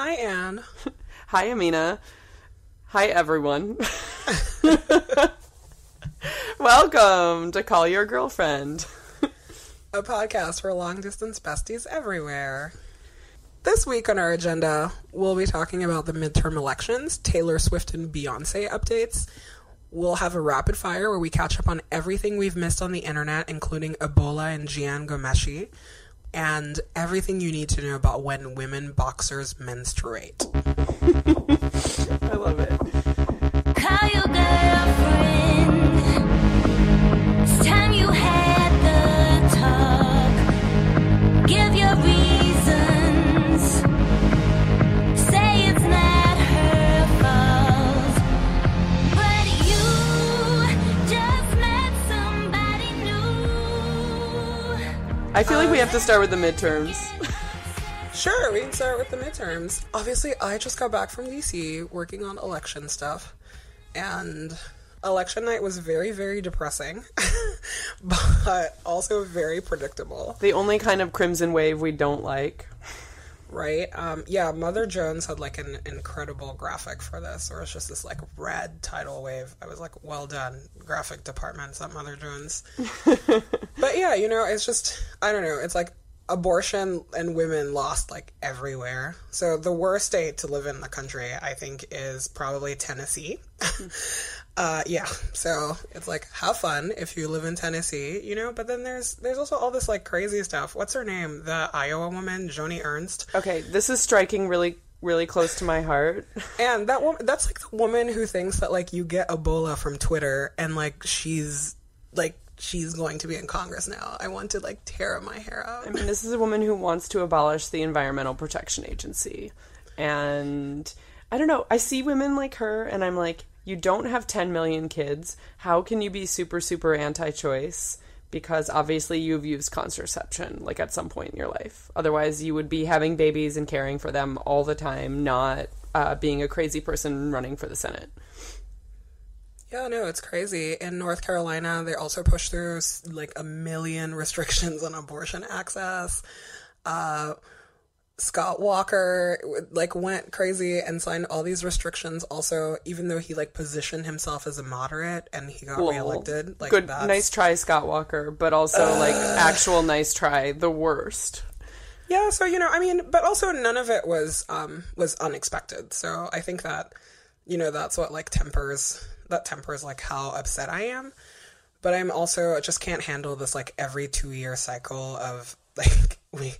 Hi, Anne. Hi, Amina. Hi, everyone. Welcome to Call Your Girlfriend. A podcast for long distance besties everywhere. This week on our agenda, we'll be talking about the midterm elections, Taylor Swift and Beyonce updates. We'll have a rapid fire where we catch up on everything we've missed on the internet, including Ebola and Jian Ghomeshi, and everything you need to know about when women boxers menstruate. I love it. I feel like we have to start with the midterms. Sure, we can start with the midterms. Obviously, I just got back from DC working on election stuff, and election night was very, very depressing, but also very predictable, The only kind of crimson wave we don't like. Right? Um, yeah, Mother Jones had like an incredible graphic for this, where it's just this like red tidal wave. I was like, well done, graphic departments at Mother Jones. but yeah, you know, it's just, I don't know, it's like abortion and women lost like everywhere. So the worst state to live in the country, I think, is probably Tennessee. uh, yeah, so it's like have fun if you live in Tennessee, you know. But then there's there's also all this like crazy stuff. What's her name? The Iowa woman, Joni Ernst, Okay, this is striking really, really close to my heart. and that woman. That's like the woman who thinks that like you get Ebola from Twitter, and like she's like she's going to be in Congress now. I want to like tear my hair out. I mean, this is a woman who wants to abolish the Environmental Protection Agency. And I don't know, I see women like her and I'm like, you don't have 10 million kids. How can you be super, super anti choice? Because obviously you've used contraception, like at some point in your life. Otherwise, you would be having babies and caring for them all the time, not uh, being a crazy person running for the Senate. Yeah, no, it's crazy. In North Carolina, they also pushed through like a million restrictions on abortion access. Uh, Scott Walker like went crazy and signed all these restrictions. Also, even though he like positioned himself as a moderate and he got Cool. reelected, like Good, that's, nice try, Scott Walker, but also like actual nice try, the worst. Yeah, so you know, I mean, but also none of it was um was unexpected. So I think that you know that's what like tempers that tempers like how upset I am. But I'm also I just can't handle this like every 2 year cycle of like we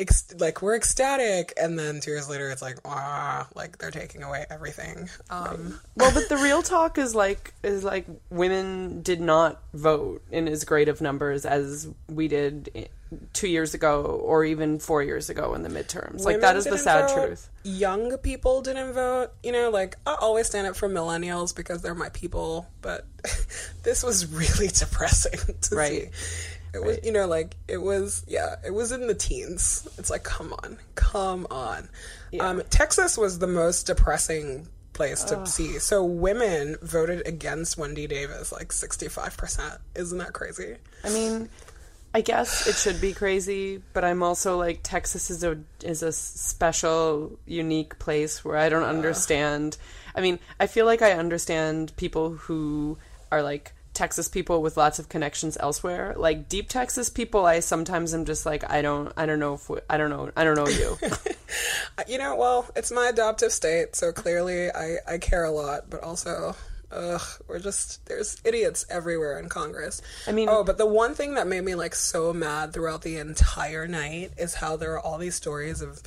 ex- like we're ecstatic and then 2 years later it's like ah like they're taking away everything. Um Well, but the real talk is like is like women did not vote in as great of numbers as we did two years ago or even four years ago in the midterms. Like that is the sad vote, truth. Young people didn't vote. You know, like I always stand up for millennials because they're my people. But this was really depressing to Right. see. It was, you know, like it was, yeah, it was in the teens. It's like, come on, come on. Um, Texas was the most depressing place to see. So women voted against Wendy Davis like sixty five percent. Isn't that crazy? I mean, I guess it should be crazy, but I'm also like Texas is a is a special, unique place where I don't understand. I mean, I feel like I understand people who are like Texas people with lots of connections elsewhere. Like deep Texas people, I sometimes am just like I don't I don't know if we, I don't know I don't know you. You know, well, it's my adoptive state, so clearly I, I care a lot, but also, ugh, we're just, there's idiots everywhere in Congress. I mean- oh, but the one thing that made me like so mad throughout the entire night is how there are all these stories of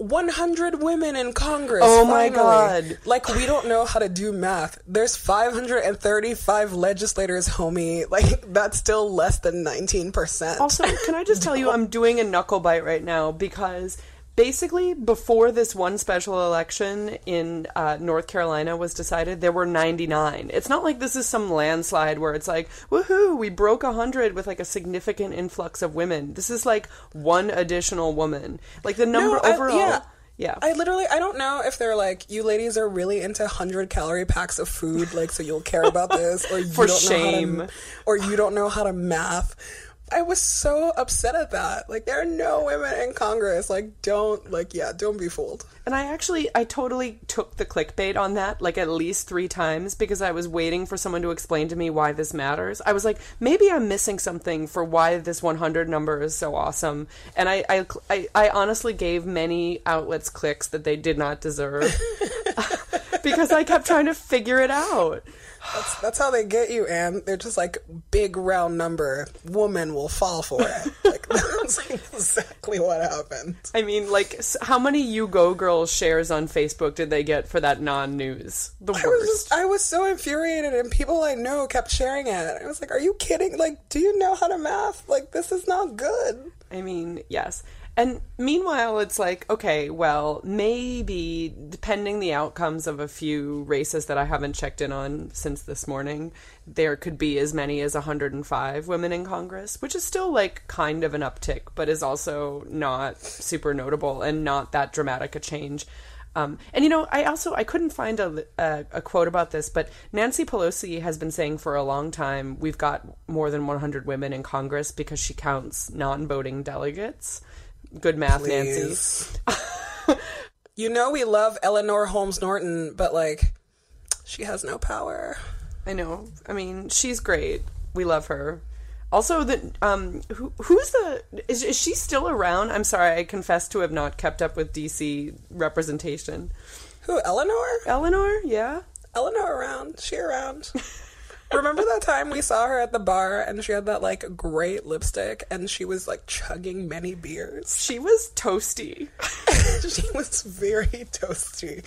100 women in Congress. Oh my. God. Like, we don't know how to do math. There's 535 legislators, homie. Like, that's still less than 19%. Also, can I just tell you, I'm doing a knuckle bite right now because basically, before this one special election in uh, North Carolina was decided, there were 99. It's not like this is some landslide where it's like, woohoo, we broke 100 with like a significant influx of women. This is like one additional woman. Like the number I- overall. yeah. Yeah. I literally I don't know if they're like you ladies are really into hundred calorie packs of food like so you'll care about this or you For don't know how shame. to, or you don't know how to math I was so upset at that. Like, there are no women in Congress. Like, don't, like, yeah, don't be fooled. And I actually, I totally took the clickbait on that, like at least three times, because I was waiting for someone to explain to me why this matters. I was like, maybe I'm missing something for why this 100 number is so awesome. And I, I, I, I honestly gave many outlets clicks that they did not deserve because I kept trying to figure it out. That's, that's how they get you, Anne. They're just like, big round number. Woman will fall for it. Like, that's exactly what happened. I mean, like, how many You Go Girls shares on Facebook did they get for that non news? The worst. I was just, I was so infuriated, and people I know kept sharing it. I was like, "Are you kidding? Like, do you know how to math? Like, this is not good." I mean, yes. And meanwhile, it's like, okay, well, maybe depending the outcomes of a few races that I haven't checked in on since this morning, there could be as many as 105 women in Congress, which is still like kind of an uptick, but is also not super notable and not that dramatic a change. Um, and you know, I also I couldn't find a, a a quote about this, but Nancy Pelosi has been saying for a long time we've got more than 100 women in Congress because she counts non-voting delegates. Good math, Nancy. You know we love Eleanor Holmes Norton, but like, she has no power. I know. I mean, she's great. We love her. Also, the um, who who's the is is she still around? I'm sorry, I confess to have not kept up with DC representation. Who? Eleanor? Eleanor, yeah. Eleanor around? She around? Remember that time we saw her at the bar and she had that like great lipstick and she was like chugging many beers. She was toasty. she was very toasty.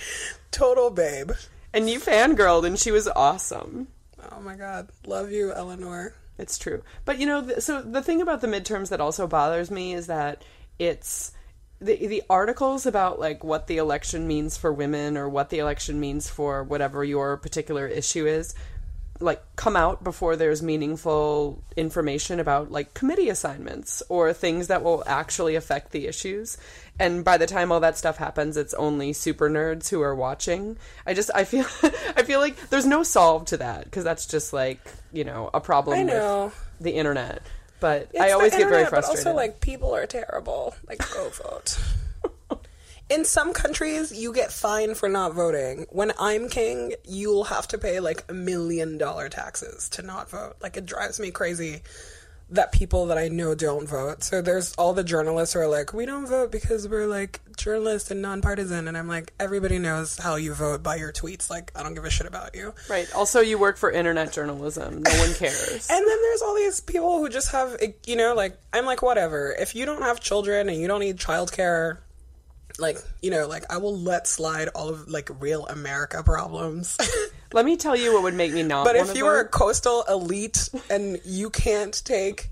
Total babe. And you fangirled, and she was awesome. Oh my god. Love you, Eleanor. It's true. But you know, so the thing about the midterms that also bothers me is that it's the the articles about like what the election means for women or what the election means for whatever your particular issue is like come out before there's meaningful information about like committee assignments or things that will actually affect the issues and by the time all that stuff happens it's only super nerds who are watching i just i feel i feel like there's no solve to that because that's just like you know a problem I know. with the internet but It's i always get very frustrated But also, like, people are terrible. Like, go vote. In some countries, you get fined for not voting. When I'm king, you'll have to pay like a million dollar taxes to not vote. Like, it drives me crazy that people that I know don't vote. So there's all the journalists who are like, we don't vote because we're like journalists and nonpartisan. And I'm like, everybody knows how you vote by your tweets. Like, I don't give a shit about you. right also you work for internet journalism no one cares And then there's all these people who just have, you know, like, I'm like, whatever. If you don't have children and you don't need childcare, like, you know, like, I will let slide all of, like, real America problems. let me tell you what would make me not but if you are a coastal elite and you can't take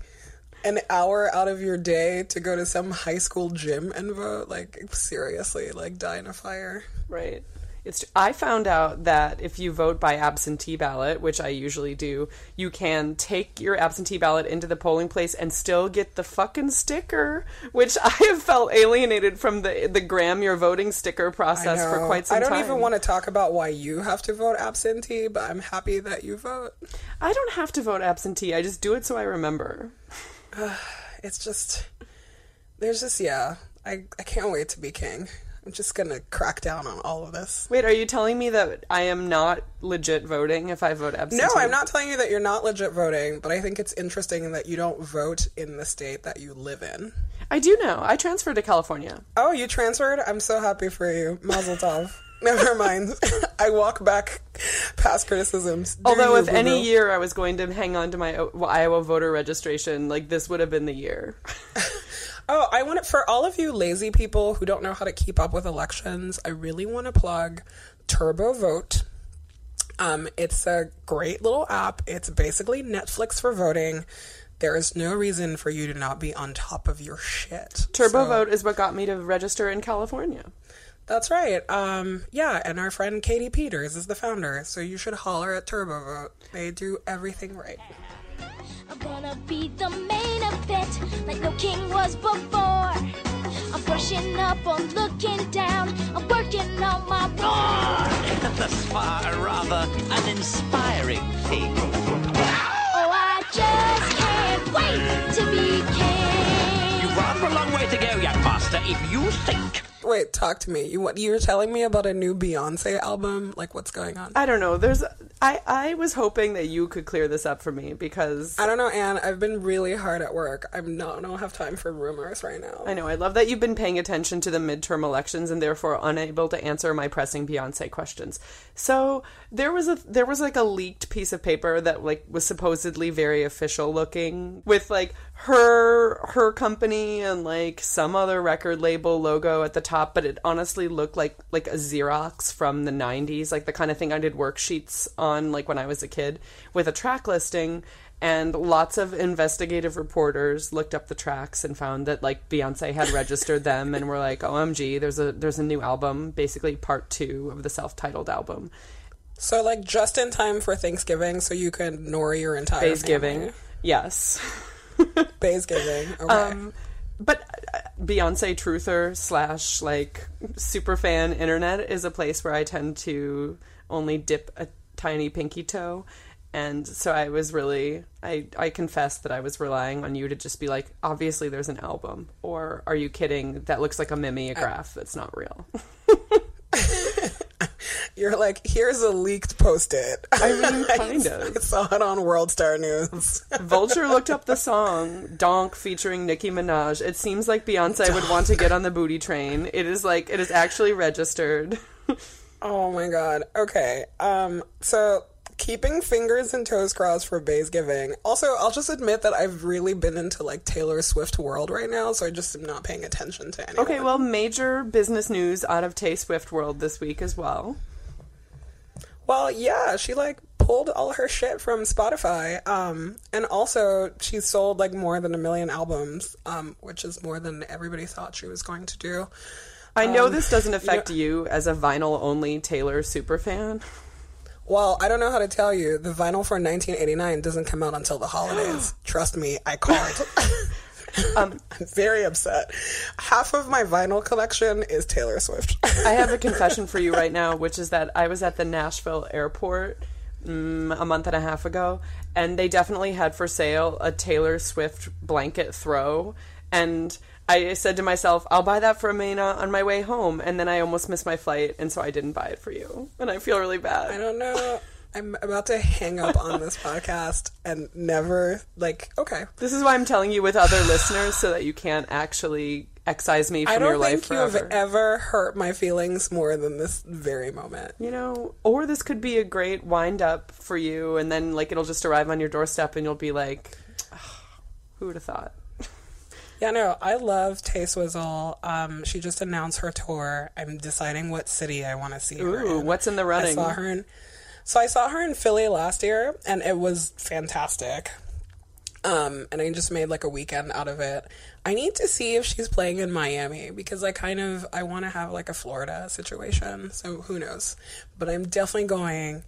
an hour out of your day to go to some high school gym and vote, like, seriously, like, die in a fire. Right. It's. I found out that if you vote by absentee ballot, which I usually do, you can take your absentee ballot into the polling place and still get the fucking sticker. Which I have felt alienated from the the Graham your voting sticker process for quite some time. I don't time. even want to talk about why you have to vote absentee, but I'm happy that you vote. I don't have to vote absentee. I just do it so I remember. it's just there's just yeah i i can't wait to be king i'm just gonna crack down on all of this Wait, are you telling me that I am not legit voting if I vote absentee? no i'm not telling you that you're not legit voting but i think it's interesting that you don't vote in the state that you live in I do know. I transferred to California. oh you transferred i'm so happy for you mazel tov never mind i walk back past criticisms Do Although, you, if any year I was going to hang on to my Iowa voter registration, like this would have been the year. Oh, I want it for all of you lazy people who don't know how to keep up with elections. I really want to plug Turbo Vote. Um, it's a great little app. It's basically Netflix for voting. There is no reason for you to not be on top of your shit. Turbo So- Vote is what got me to register in California. That's right. Um, yeah, and our friend Katie Peters is the founder, so you should holler at Turbo Vote. They do everything right carpet like no king was before. I'm brushing up, on looking down, I'm working on my roar. Thus far, a rather uninspiring thing. Oh, I just can't wait to be king. You've rather a long way to go, young master, if you think Wait, talk to me. You what? You were telling me about a new Beyonce album. Like, what's going on? I don't know. There's I I was hoping that you could clear this up for me because I don't know, Anne. I've been really hard at work. I'm not. I don't have time for rumors right now. I know. I love that you've been paying attention to the midterm elections and therefore unable to answer my pressing Beyonce questions. So there was a there was like a leaked piece of paper that like was supposedly very official looking with like her her company and like some other record label logo at the top, but it honestly looked like like a Xerox from the '90s, like the kind of thing I did worksheets on like when I was a kid with a track listing and lots of investigative reporters looked up the tracks and found that like Beyonce had registered them and were like, "OMG, there's a there's a new album, basically part 2 of the self-titled album." So, like, just in time for Thanksgiving, so you can nori your entire Thanksgiving. family. Yes. Thanksgiving. Okay. Um, but uh, Beyonce truther slash like super fan internet is a place where I tend to only dip a tiny pinky toe. And so I was really, I, I confess that I was relying on you to just be like, obviously there's an album. Or are you kidding? That looks like a mimeograph that's not real. You're like, here's a leaked post-it. I mean, kind of. I saw it on World Star News. Vulture looked up the song Donk featuring Nicki Minaj. It seems like Beyonce would want to get on the booty train. It is like, it is actually registered. oh my god. Okay. Um. So keeping fingers and toes crossed for Bay's giving. Also, I'll just admit that I've really been into like Taylor Swift world right now, so I just am not paying attention to anyone. Okay, well, major business news out of Tay Swift world this week as well. Well, yeah, she like pulled all her shit from Spotify. Um, and also she sold like more than a million albums, um, which is more than everybody thought she was going to do. I know Um, this doesn't affect know- you as a vinyl only Taylor superfan. Well, I don't know how to tell you. The vinyl for 1989 doesn't come out until the holidays. Trust me, I called. Um, I'm very upset. Half of my vinyl collection is Taylor Swift. I have a confession for you right now, which is that I was at the Nashville airport mm, a month and a half ago, and they definitely had for sale a Taylor Swift blanket throw. And I said to myself, I'll buy that for Amina on my way home. And then I almost missed my flight, and so I didn't buy it for you. And I feel really bad. I don't know. I'm about to hang up on this podcast and never, like, okay. This is why I'm telling you with other listeners so that you can't actually excise me from I your don't life think you have ever hurt my feelings more than this very moment. you know, or this could be a great wind up for you, and then like it'll just arrive on your doorstep, and you'll be like, "Who would have thought?" Yeah, no, I love Tay Swizzle. Um, she just announced her tour. I'm deciding what city I want to see her Ooh, what's in the I running? saw her in. So I saw her in Philly last year, and it was fantastic. Um, and I just made like a weekend out of it. I need to see if she's playing in Miami because I kind of I want to have like a Florida situation. So who knows? But I'm definitely going.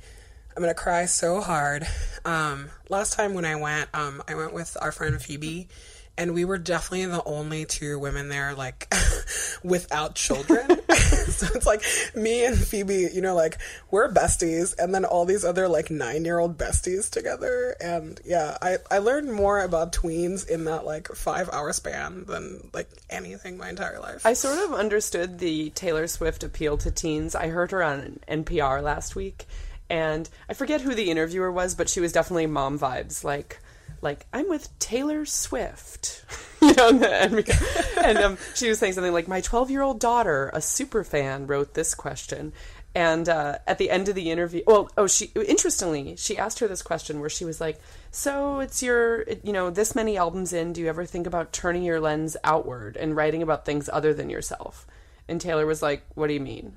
I'm gonna cry so hard. Um, last time when I went, um, I went with our friend Phoebe, and we were definitely the only two women there, like without children. so it's like me and Phoebe, you know, like we're besties, and then all these other like nine year old besties together. And yeah, I I learned more about tweens in that like five hour span than like anything my entire life. I sort of understood the Taylor Swift appeal to teens. I heard her on NPR last week, and I forget who the interviewer was, but she was definitely mom vibes, like. Like I'm with Taylor Swift, you know, and, and um, she was saying something like, "My 12 year old daughter, a super fan, wrote this question," and uh, at the end of the interview, well, oh, she interestingly, she asked her this question where she was like, "So it's your, you know, this many albums in, do you ever think about turning your lens outward and writing about things other than yourself?" And Taylor was like, "What do you mean?"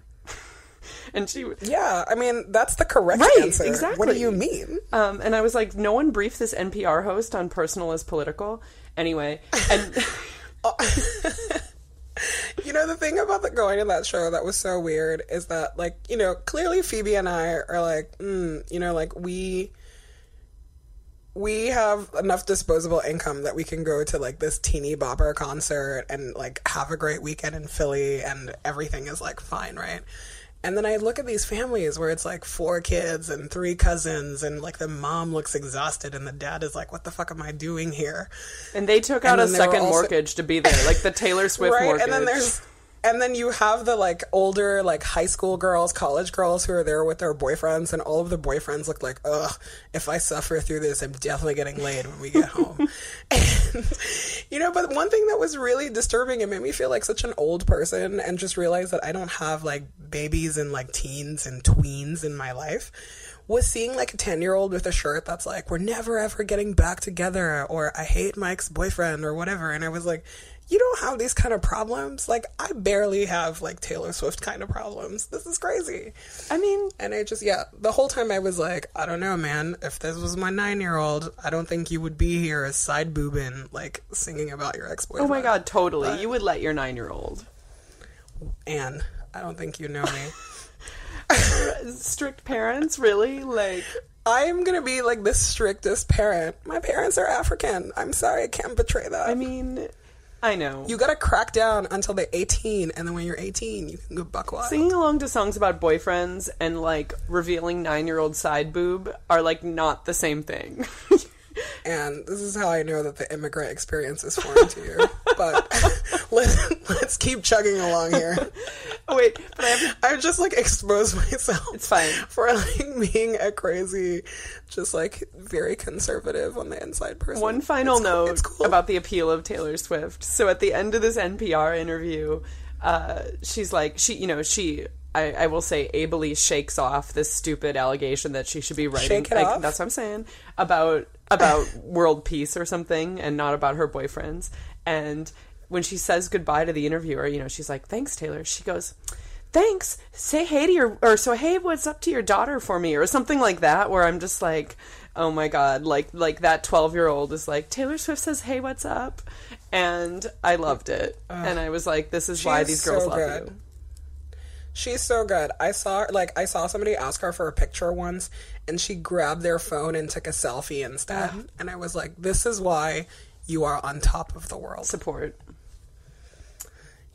and she, yeah, I mean that's the correct Right, answer. What do you mean? um, and I was like, "No one briefed this NPR host on personal as political." Anyway, and You know, the thing about the going to that show that was so weird is that, like, you know, clearly Phoebe and I are like, mm, you know, like we we have enough disposable income that we can go to like this teeny bopper concert and like have a great weekend in Philly and everything is like fine, right? And then I look at these families where it's like four kids and three cousins, and like the mom looks exhausted, and the dad is like, "What the fuck am I doing here?" And they took out a they were second also- mortgage to be there, like the Taylor Swift right mortgage. and then there's and then you have the like older like high school girls college girls who are there with their boyfriends and all of the boyfriends look like ugh if i suffer through this i'm definitely getting laid when we get home and you know but one thing that was really disturbing it made me feel like such an old person and just realize that i don't have like babies and like teens and tweens in my life was seeing like a 10 year old with a shirt that's like, we're never ever getting back together, or I hate Mike's boyfriend, or whatever. And I was like, you don't have these kind of problems. Like, I barely have like Taylor Swift kind of problems. This is crazy. I mean, And I just, yeah, the whole time I was like, I don't know, man. If this was my nine year old, I don't think you would be here as side boobin, like singing about your ex boyfriend. oh my god, totally. You would let your nine year old. Anne, I don't think you know me. Strict parents, really? Like, I'm gonna be like the strictest parent. My parents are African. I'm sorry, I can't betray that. I mean, I know. You gotta crack down until they're 18, and then when you're 18, you can go buck wild. Singing along to songs about boyfriends and like revealing nine year old side boob are like not the same thing. And this is how I know that the immigrant experience is foreign to you. But let's, let's keep chugging along here. oh, wait, but I have I've just like exposed myself. It's fine. For like being a crazy, just like very conservative on the inside person. one final It's cool- note it's cool. about the appeal of Taylor Swift. So at the end of this NPR interview, uh, she's like, she, you know, she. I, I will say ably shakes off this stupid allegation that she should be writing. Like? That's what I'm saying about about world peace or something, and not about her boyfriends. And when she says goodbye to the interviewer, you know, she's like, "Thanks, Taylor." She goes, "Thanks. Say hey to your or so hey, what's up to your daughter for me?" or something like that. Where I'm just like, "Oh my god!" Like like that 12 year old is like, Taylor Swift says, "Hey, what's up?" And I loved it, and I was like, "This is why these girls so love good. you." She's so good. I saw like I saw somebody ask her for a picture once and she grabbed their phone and took a selfie instead. And I was like, this is why you are on top of the world. Support.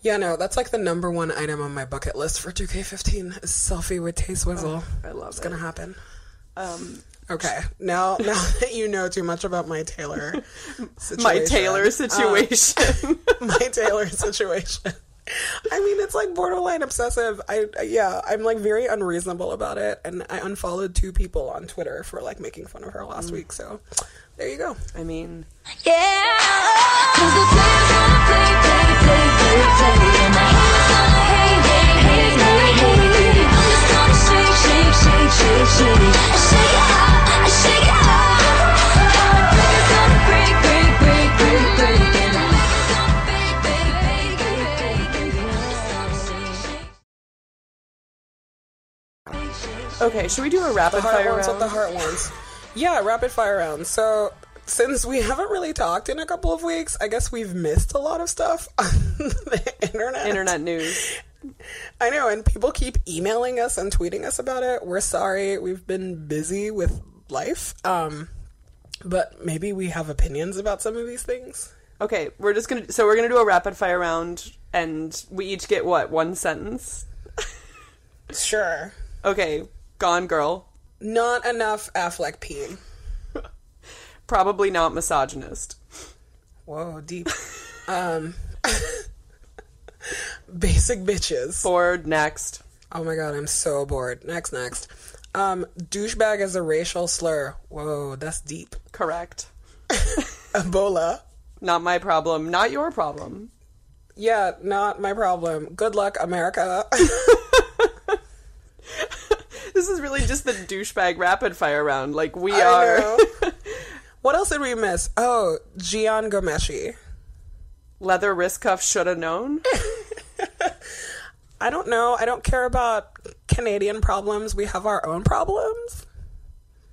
Yeah, no, that's like the number one item on my bucket list for 2K15 is selfie with Tay Swizzle. I love it's it. gonna happen. Um, Okay, now now that you know too much about my Taylor situation, my Taylor uh, situation. my Taylor situation. I mean, it's like borderline obsessive. I yeah, I'm like very unreasonable about it, and I unfollowed two people on Twitter for like making fun of her last Mm. week. So there you go. I mean, Yeah. Okay. Should we do a rapid The heart fire what round? the heart wants. Yeah, rapid fire round. So since we haven't really talked in a couple of weeks, I guess we've missed a lot of stuff on the internet. Internet news. I know, and people keep emailing us and tweeting us about it. We're sorry, we've been busy with life. Um, but maybe we have opinions about some of these things. Okay, we're just gonna. So we're gonna do a rapid fire round, and we each get what one sentence. Sure. Okay, Gone Girl. Not enough Affleck peeing. Probably not misogynist. Whoa, deep. um, basic bitches. Bored. Next. Oh my god, I'm so bored. Next, next. Um, douchebag is a racial slur. Whoa, that's deep. Correct. Ebola. Not my problem. Not your problem. Yeah, not my problem. Good luck, America. Is really just the douchebag rapid fire round. Like we I are. know. what else did we miss? Oh, Jian Ghomeshi. Leather wrist cuff should have known. I don't know. I don't care about Canadian problems. We have our own problems.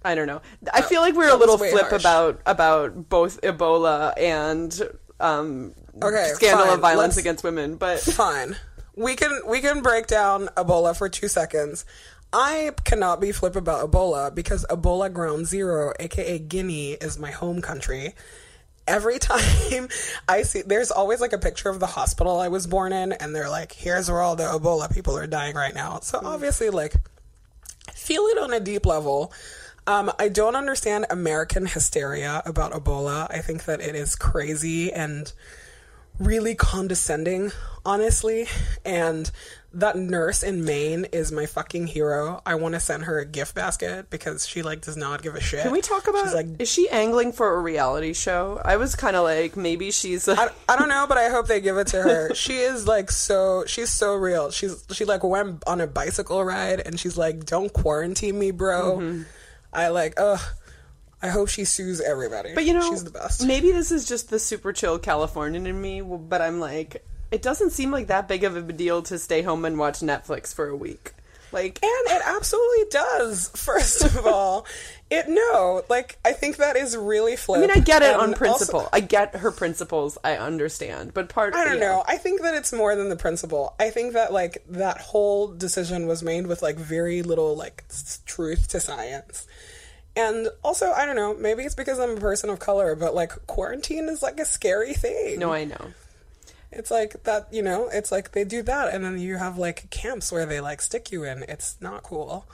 I don't know. I feel like we're a little flip harsh. about about both Ebola and um, Okay, scandal fine. of violence Let's- against women, but Fine. We can we can break down Ebola for two seconds. I cannot be flip about Ebola because Ebola Ground Zero, aka Guinea, is my home country. every time I see, there's always like a picture of the hospital I was born in, and they're like, here's where all the Ebola people are dying right now. So obviously, like, feel it on a deep level. Um, I don't understand American hysteria about Ebola. I think that it is crazy and really condescending, honestly. And that nurse in Maine is my fucking hero. I want to send her a gift basket because she like does not give a shit. Can we talk about? She's like, is she angling for a reality show? I was kind of like, maybe she's. I, I don't know, but I hope they give it to her. she is like so. She's so real. She's she like went on a bicycle ride and she's like, "Don't quarantine me, bro." Mm-hmm. I like, ugh. I hope she sues everybody. But you know, she's the best. Maybe this is just the super chill Californian in me, but I'm like, it doesn't seem like that big of a deal to stay home and watch Netflix for a week. Like, And it absolutely does. First of all, it no, like I think that is really flip. I mean, I get it And on also- principle. I get her principles. I understand, but part I don't yeah. know. I think that it's more than the principle. I think that like that whole decision was made with like very little like truth to science. And also, I don't know, maybe it's because I'm a person of color, but like quarantine is like a scary thing. No, I know. It's like that, you know, it's like they do that and then you have like camps where they like stick you in. It's not cool.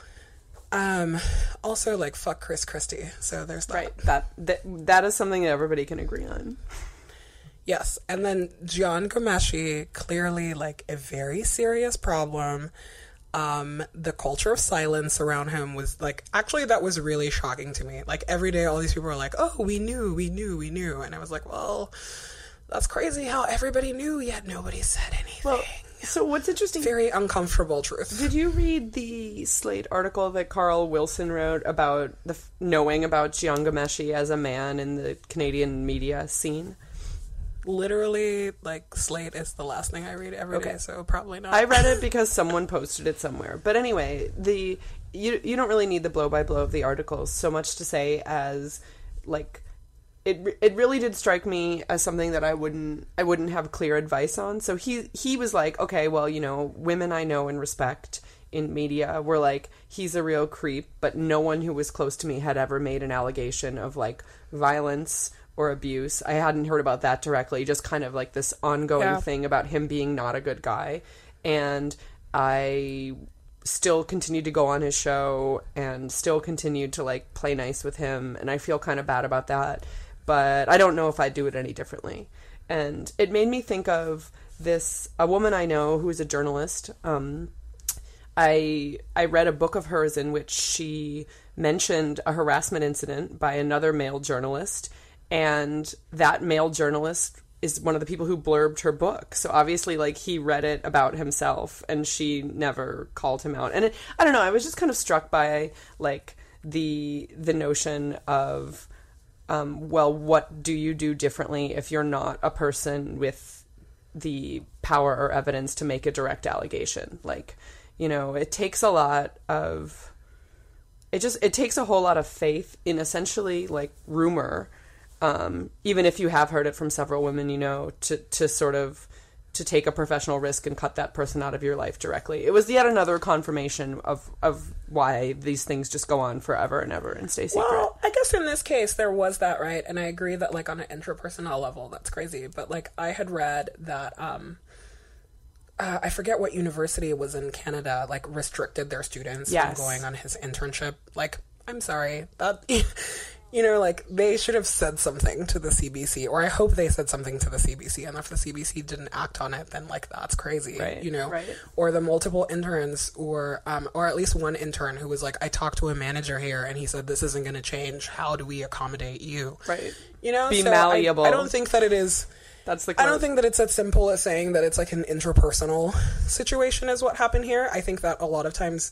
Um also like fuck Chris Christie. So there's that. Right. That that that is something that everybody can agree on. Yes, and then John Ghomeshi, clearly like a very serious problem. Um, the culture of silence around him was like actually that was really shocking to me. Like every day, all these people were like, "Oh, we knew, we knew, we knew," and I was like, "Well, that's crazy how everybody knew yet nobody said anything." Well, so what's interesting? very uncomfortable truth. Did you read the Slate article that Carl Wilson wrote about the f- knowing about Jian Ghomeshi as a man in the Canadian media scene? Literally, like Slate is the last thing I read every day, Okay. so probably not. I read it because someone posted it somewhere. But anyway, the you you don't really need the blow by blow of the articles so much to say as like it it really did strike me as something that I wouldn't I wouldn't have clear advice on. So he he was like, okay, well, you know, women I know and respect in media were like, he's a real creep, but no one who was close to me had ever made an allegation of like violence or abuse. I hadn't heard about that directly, just kind of like this ongoing Yeah. thing about him being not a good guy. And I still continued to go on his show and still continued to like play nice with him and I feel kind of bad about that but I don't know if I'd do it any differently and it made me think of this a woman I know who is a journalist um I I read a book of hers in which she mentioned a harassment incident by another male journalist and that male journalist is one of the people who blurbed her book. So obviously like he read it about himself and she never called him out. And it, I don't know, I was just kind of struck by like the the notion of um, well, what do you do differently if you're not a person with the power or evidence to make a direct allegation? Like, you know, it takes a lot of it just it takes a whole lot of faith in essentially like rumor um, even if you have heard it from several women you know to to sort of to take a professional risk and cut that person out of your life directly it was yet another confirmation of of why these things just go on forever and ever and stay secret Well, I guess in this case there was that right, and I agree that like on an intrapersonal level that's crazy. But like I had read that um, uh, I forget what university was in Canada, like restricted their students Yes. from going on his internship. Like I'm sorry that. You know, like they should have said something to the CBC, or I hope they said something to the CBC. And if the CBC didn't act on it, then like that's crazy, Right, you know. right. Or the multiple interns, or um, or at least one intern who was like, I talked to a manager here, and he said this isn't going to change. How do we accommodate you? Right. You know, Be So malleable. I, don't think that it is. that's the I don't think that it's as simple as saying that it's like an interpersonal situation as what happened here. I think that a lot of times,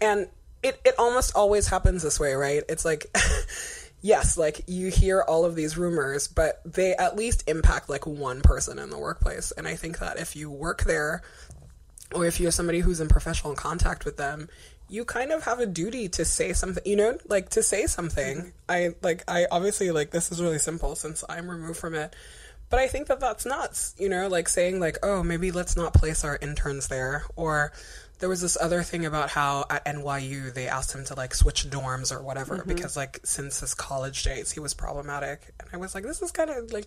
and it, it almost always happens this way, right? It's like, yes, like you hear all of these rumors, but they at least impact like one person in the workplace. And I think that if you work there, or if you're somebody who's in professional contact with them, you kind of have a duty to say something, you know, like to say something. Mm-hmm. I like, I obviously like this is really simple since I'm removed from it. But I think that that's nuts, you know, like saying like, oh, maybe let's not place our interns there, or there was this other thing about how at NYU they asked him to like switch dorms or whatever mm-hmm. because like since his college days he was problematic, and I was like, this is kind of like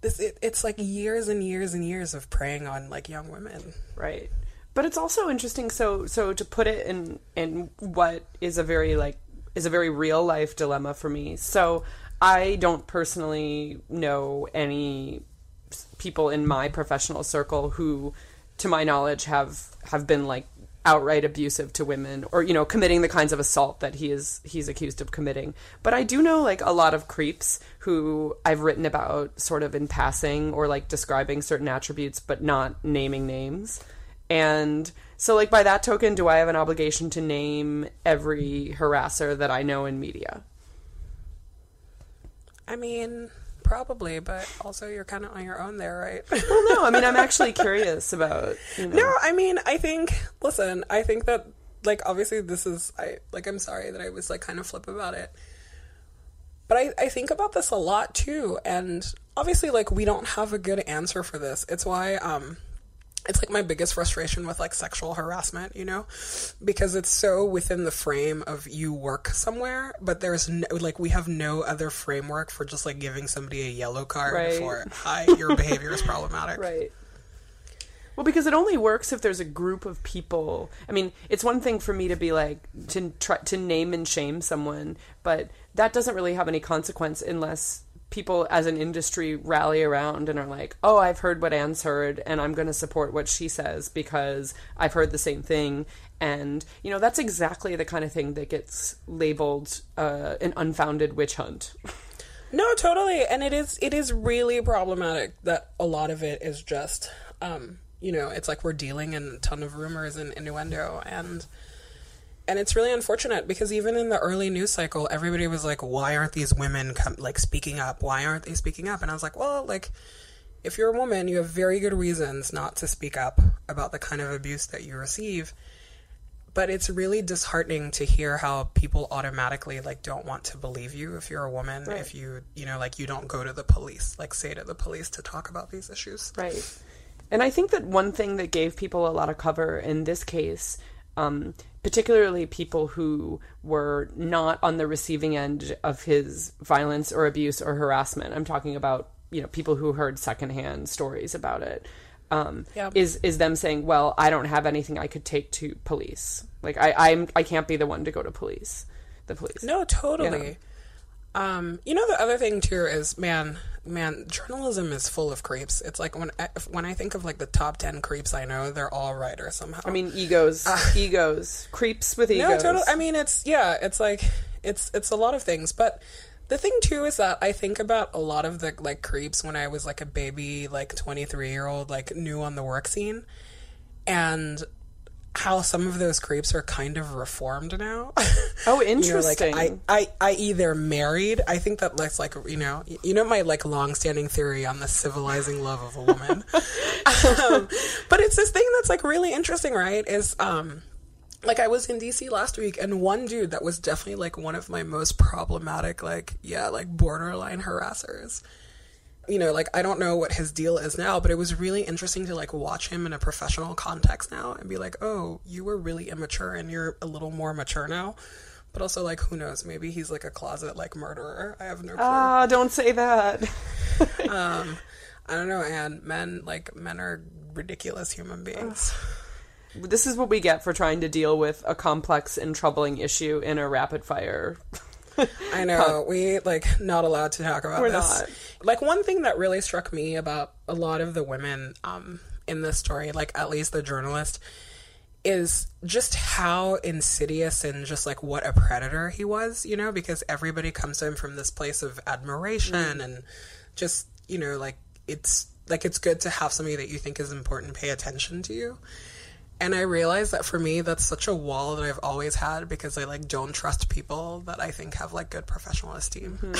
this. It, it's like years and years and years of preying on like young women. Right. But it's also interesting so so to put it in in what is a very like is a very real life dilemma for me. So I don't personally know any people in my professional circle who to my knowledge have have been like outright abusive to women or you know committing the kinds of assault that he is he's accused of committing. But i do know like a lot of creeps who i've written about sort of in passing or like describing certain attributes but not naming names. And so like by that token do i have an obligation to name every harasser that i know in media? I mean, probably, but also you're kind of on your own there, right? well no i mean i'm actually curious about you know No, I mean, I think. Listen, I think that like obviously this is I like I'm sorry that I was like kind of flip about it, but I I think about this a lot too, and obviously like we don't have a good answer for this. It's why um. It's like my biggest frustration with like sexual harassment, you know, because it's so within the frame of you work somewhere, but there's no like we have no other framework for just like giving somebody a yellow card Right. for hi your behavior is problematic. Right. Well, because it only works if there's a group of people. I mean, it's one thing for me to be like to try to name and shame someone, but that doesn't really have any consequence unless people as an industry rally around and are like, "Oh, I've heard what Anne's heard, and I'm going to support what she says because I've heard the same thing." And you know, that's exactly the kind of thing that gets labeled uh, an unfounded witch hunt. No, totally. And it is it is really problematic that a lot of it is just um, you know, it's like we're dealing in a ton of rumors and innuendo and and it's really unfortunate because even in the early news cycle everybody was like why aren't these women come, like speaking up? Why aren't they speaking up? And I was like, well, like if you're a woman, you have very good reasons not to speak up about the kind of abuse that you receive but it's really disheartening to hear how people automatically like don't want to believe you if you're a woman Right. if you you know like you don't go to the police like say to the police to talk about these issues Right. And I think that one thing that gave people a lot of cover in this case, um, particularly people who were not on the receiving end of his violence or abuse or harassment, I'm talking about you know people who heard secondhand stories about it. Um, Yeah. Is is them saying, "Well, I don't have anything I could take to police. Like I I'm I can't be the one to go to police, the police." no totally um you know the other thing too is man man journalism is full of creeps. It's like when I, when i think of like the top 10 creeps i know they're all writers somehow. I mean, egos, egos, creeps with egos. No, totally. I mean, it's yeah, it's like it's it's a lot of things, but the thing too is that I think about a lot of the like creeps when I was like a baby, like twenty three year old, like new on the work scene, and how some of those creeps are kind of reformed now. Oh, You know, interesting. like I, I, I either married. I think that that's like you know, you know my like long-standing theory on the civilizing love of a woman. um, but it's this thing that's like really interesting, right? Is um, like I was in DC last week, and one dude that was definitely like one of my most problematic, like yeah, like borderline harassers. You know, like I don't know what his deal is now, but it was really interesting to like watch him in a professional context now and be like, oh, you were really immature and you're a little more mature now. But also, like, who knows? Maybe he's like a closet like murderer. I have no clue. Ah, don't say that. Um, I don't know. And men, like, men are ridiculous human beings. this is what we get for trying to deal with a complex and troubling issue in a rapid fire. I know we like not allowed to talk about We're this. not. Like one thing that really struck me about a lot of the women um, in this story, like at least the journalist, is just how insidious and just like what a predator he was. You know, because everybody comes to him from this place of admiration Mm. and just you know like it's like it's good to have somebody that you think is important pay attention to you. And I realize that for me, that's such a wall that I've always had because I like don't trust people that I think have like good professional esteem, hmm.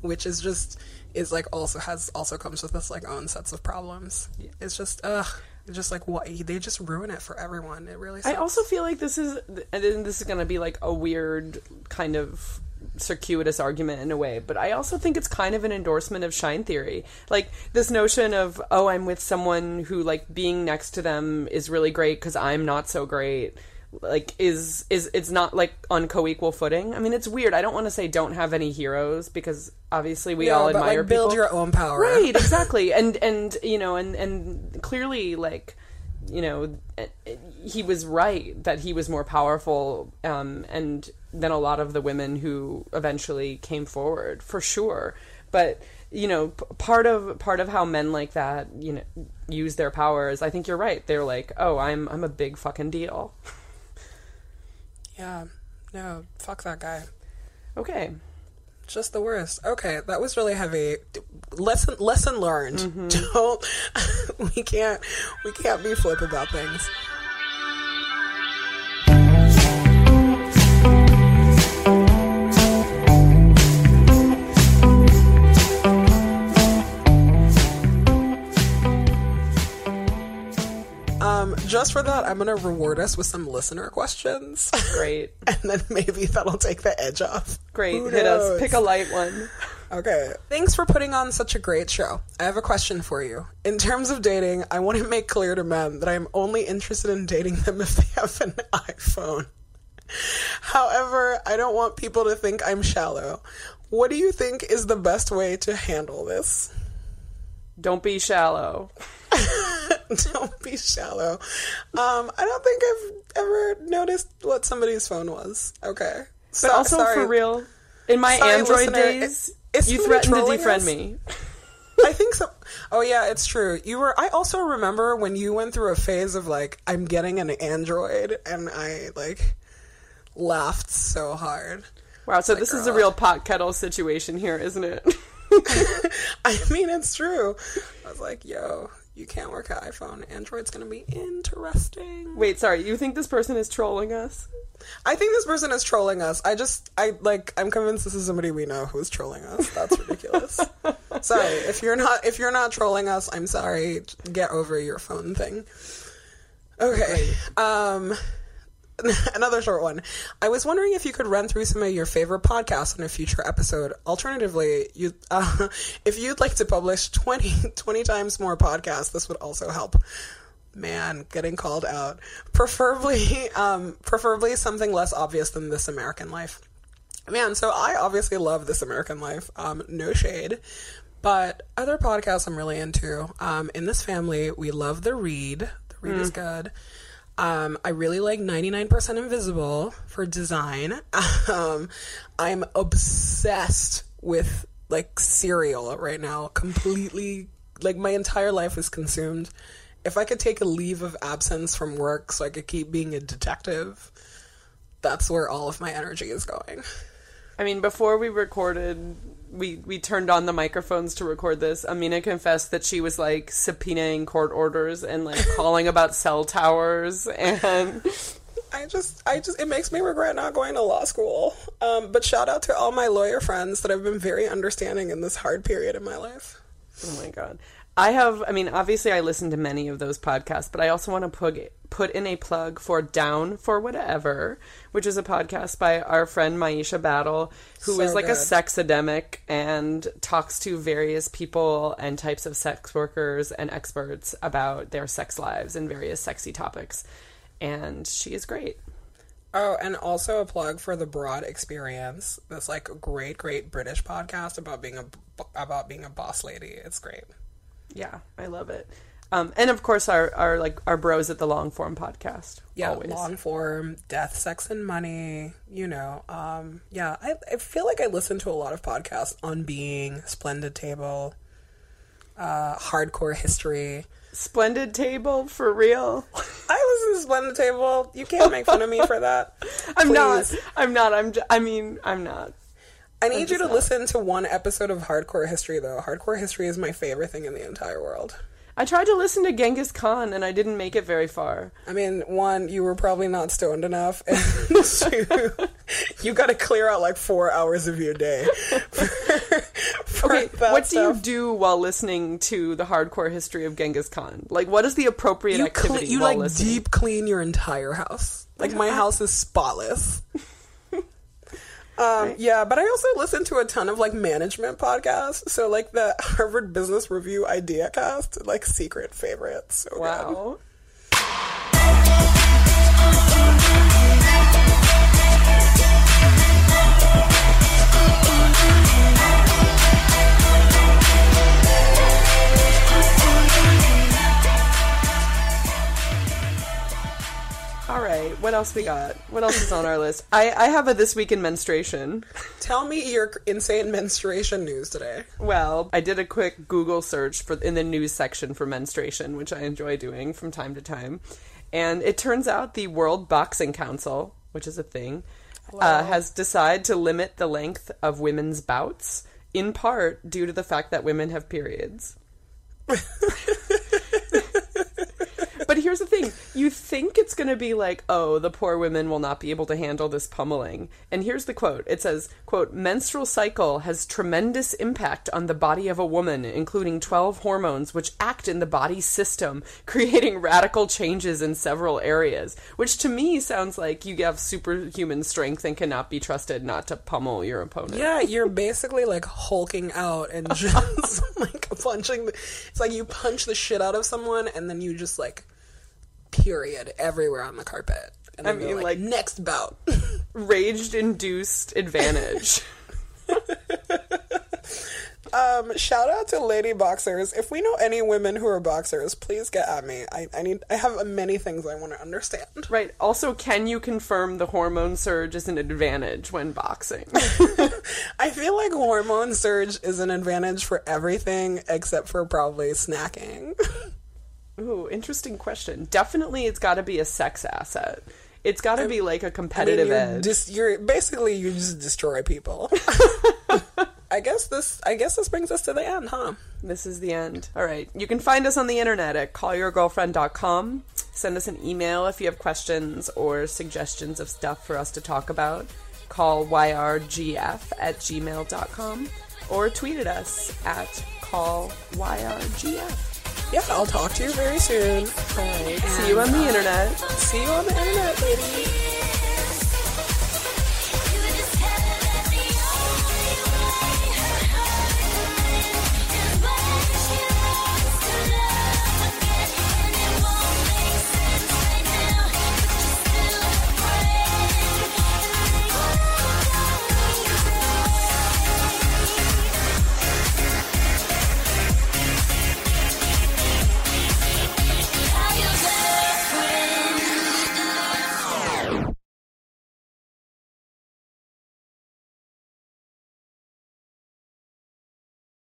which is just is like also has also comes with its like own sets of problems. It's just ugh, it's just like what they just ruin it for everyone. It really. I also feel like this is, and then this is going to be like a weird kind of circuitous argument in a way, but I also think it's kind of an endorsement of shine theory. Like this notion of oh, I'm with someone who like being next to them is really great because I'm not so great. Like is is it's not like on co-equal footing. I mean, it's weird. I don't want to say don't have any heroes because obviously we all but admire like build people. your own power. right exactly and and you know and and clearly like you know he was right that he was more powerful um and than a lot of the women who eventually came forward for sure but you know p- part of part of how men like that you know use their powers i think you're right they're like oh i'm i'm a big fucking deal Yeah. No, fuck that guy. okay Just the worst. Okay, that was really heavy. Lesson lesson learned. Mm-hmm. Don't we can't we can't be flip about things. Just for that, I'm gonna reward us with some listener questions, great and then maybe that'll take the edge off. great Who hit us pick a light one Okay. Thanks for putting on such a great show. I have a question for you. In terms of dating, I want to make clear to men that I am only interested in dating them if they have an iPhone. However, I don't want people to think I'm shallow. What do you think is the best way to handle this? don't be shallow don't be shallow. Um, I don't think I've ever noticed what somebody's phone was. Okay. But also for real, in my Sorry, Android listener, days, is you threatened to defriend us? me. I think so. Oh yeah, it's true. You were. I also remember when you went through a phase of like, I'm getting an Android, and I like laughed so hard. Wow, so this is a real pot kettle situation here, isn't it? I mean, it's true. I was like, yo, you can't work at iPhone. Android's gonna be interesting. Wait, sorry, you think this person is trolling us? I think this person is trolling us. I just, I like, I'm convinced this is somebody we know who's trolling us. That's ridiculous. sorry if you're not, if you're not trolling us, I'm sorry. Get over your phone thing. Okay. Um, another short one. I was wondering if you could run through some of your favorite podcasts in a future episode. Alternatively, you, uh, if you'd like to publish 20, 20 times more podcasts, this would also help. Man getting called out. Preferably um preferably something less obvious than this american life. Man so i obviously love this american life um no shade but other podcasts i'm really into um in this family we love the read. The read is good um, I really like 99% Invisible for design. Um, I'm obsessed with like Serial right now. Completely, like my entire life is consumed. If I could take a leave of absence from work so I could keep being a detective, that's where all of my energy is going. I mean, before we recorded, we we turned on the microphones to record this. Amina confessed that she was like subpoenaing court orders and like calling about cell towers and I just, I just, it makes me regret not going to law school. Um, but shout out to all my lawyer friends that have been very understanding in this hard period in my life. Oh my god. I have I mean obviously I listen to many of those podcasts, but I also want to put put in a plug for Down for Whatever, which is a podcast by our friend Maisha Battle, who is So like a sex sexademic and talks to various people and types of sex workers and experts about their sex lives and various sexy topics. And she is great. Oh, and also a plug for the Broad Experience. This like a great, great British podcast about being a about being a boss lady. It's great. Yeah, I love it. Um, and of course our, our like our bros at the long form podcast. Yeah, always. long form, death, sex, and money. You know, um, yeah. I, I feel like I listen to a lot of podcasts on being Splendid Table, uh, Hardcore History. Splendid table for real. I listen to Splendid Table. You can't make fun of me for that. I'm not. I'm not. I'm. J- I mean, I'm not. I need you to not. listen to one episode of Hardcore History, though. Hardcore History is my favorite thing in the entire world. I tried to listen to Genghis Khan and I didn't make it very far. I mean, one, you were probably not stoned enough, and two, you got to clear out like four hours of your day. For, for Okay, what do you do while listening to the hardcore history of Genghis Khan? Like, what is the appropriate You, activity cle- you like listening? deep clean your entire house. Like my house is spotless. Um, yeah, but I also listen to a ton of like management podcasts. So like the Harvard Business Review Idea Cast, like secret favorites. So good. All right, what else we got? What else is on our list? I, I have a this week in menstruation. Tell me your insane menstruation news today. Well, I did a quick Google search for in the news section for menstruation, which I enjoy doing from time to time. And it turns out the World Boxing Council, which is a thing, uh, has decided to limit the length of women's bouts, in part due to the fact that women have periods. But here's the thing you think it's going to be like, oh, the poor women will not be able to handle this pummeling. And here's the quote it says, quote, menstrual cycle has tremendous impact on the body of a woman, including 12 hormones which act in the body's system, creating radical changes in several areas. Which to me sounds like you have superhuman strength and cannot be trusted not to pummel your opponent. Yeah, you're basically like hulking out and just like punching. The, it's like you punch the shit out of someone and then you just like period everywhere on the carpet. And I mean, like, like- next bout. Rage induced advantage. um, shout out to lady boxers. If we know any women who are boxers, please get at me. I, I need. I have many things I want to understand. right. Also, can you confirm the hormone surge is an advantage when boxing? I feel like hormone surge is an advantage for everything except for probably snacking. Ooh, interesting question. Definitely, it's got to be a sex asset. It's got to be like a I mean, competitive you're, dis- you're basically you just destroy people. I guess this. I guess this brings us to the end, huh? This is the end. All right. You can find us on the internet at callyourgirlfriend.com. Send us an email if you have questions or suggestions of stuff for us to talk about. Call yrgf at gmail.com or tweet at us at callyrgf yeah, I'll talk to you very soon. Right. See you on the uh, internet. See you on the internet, baby.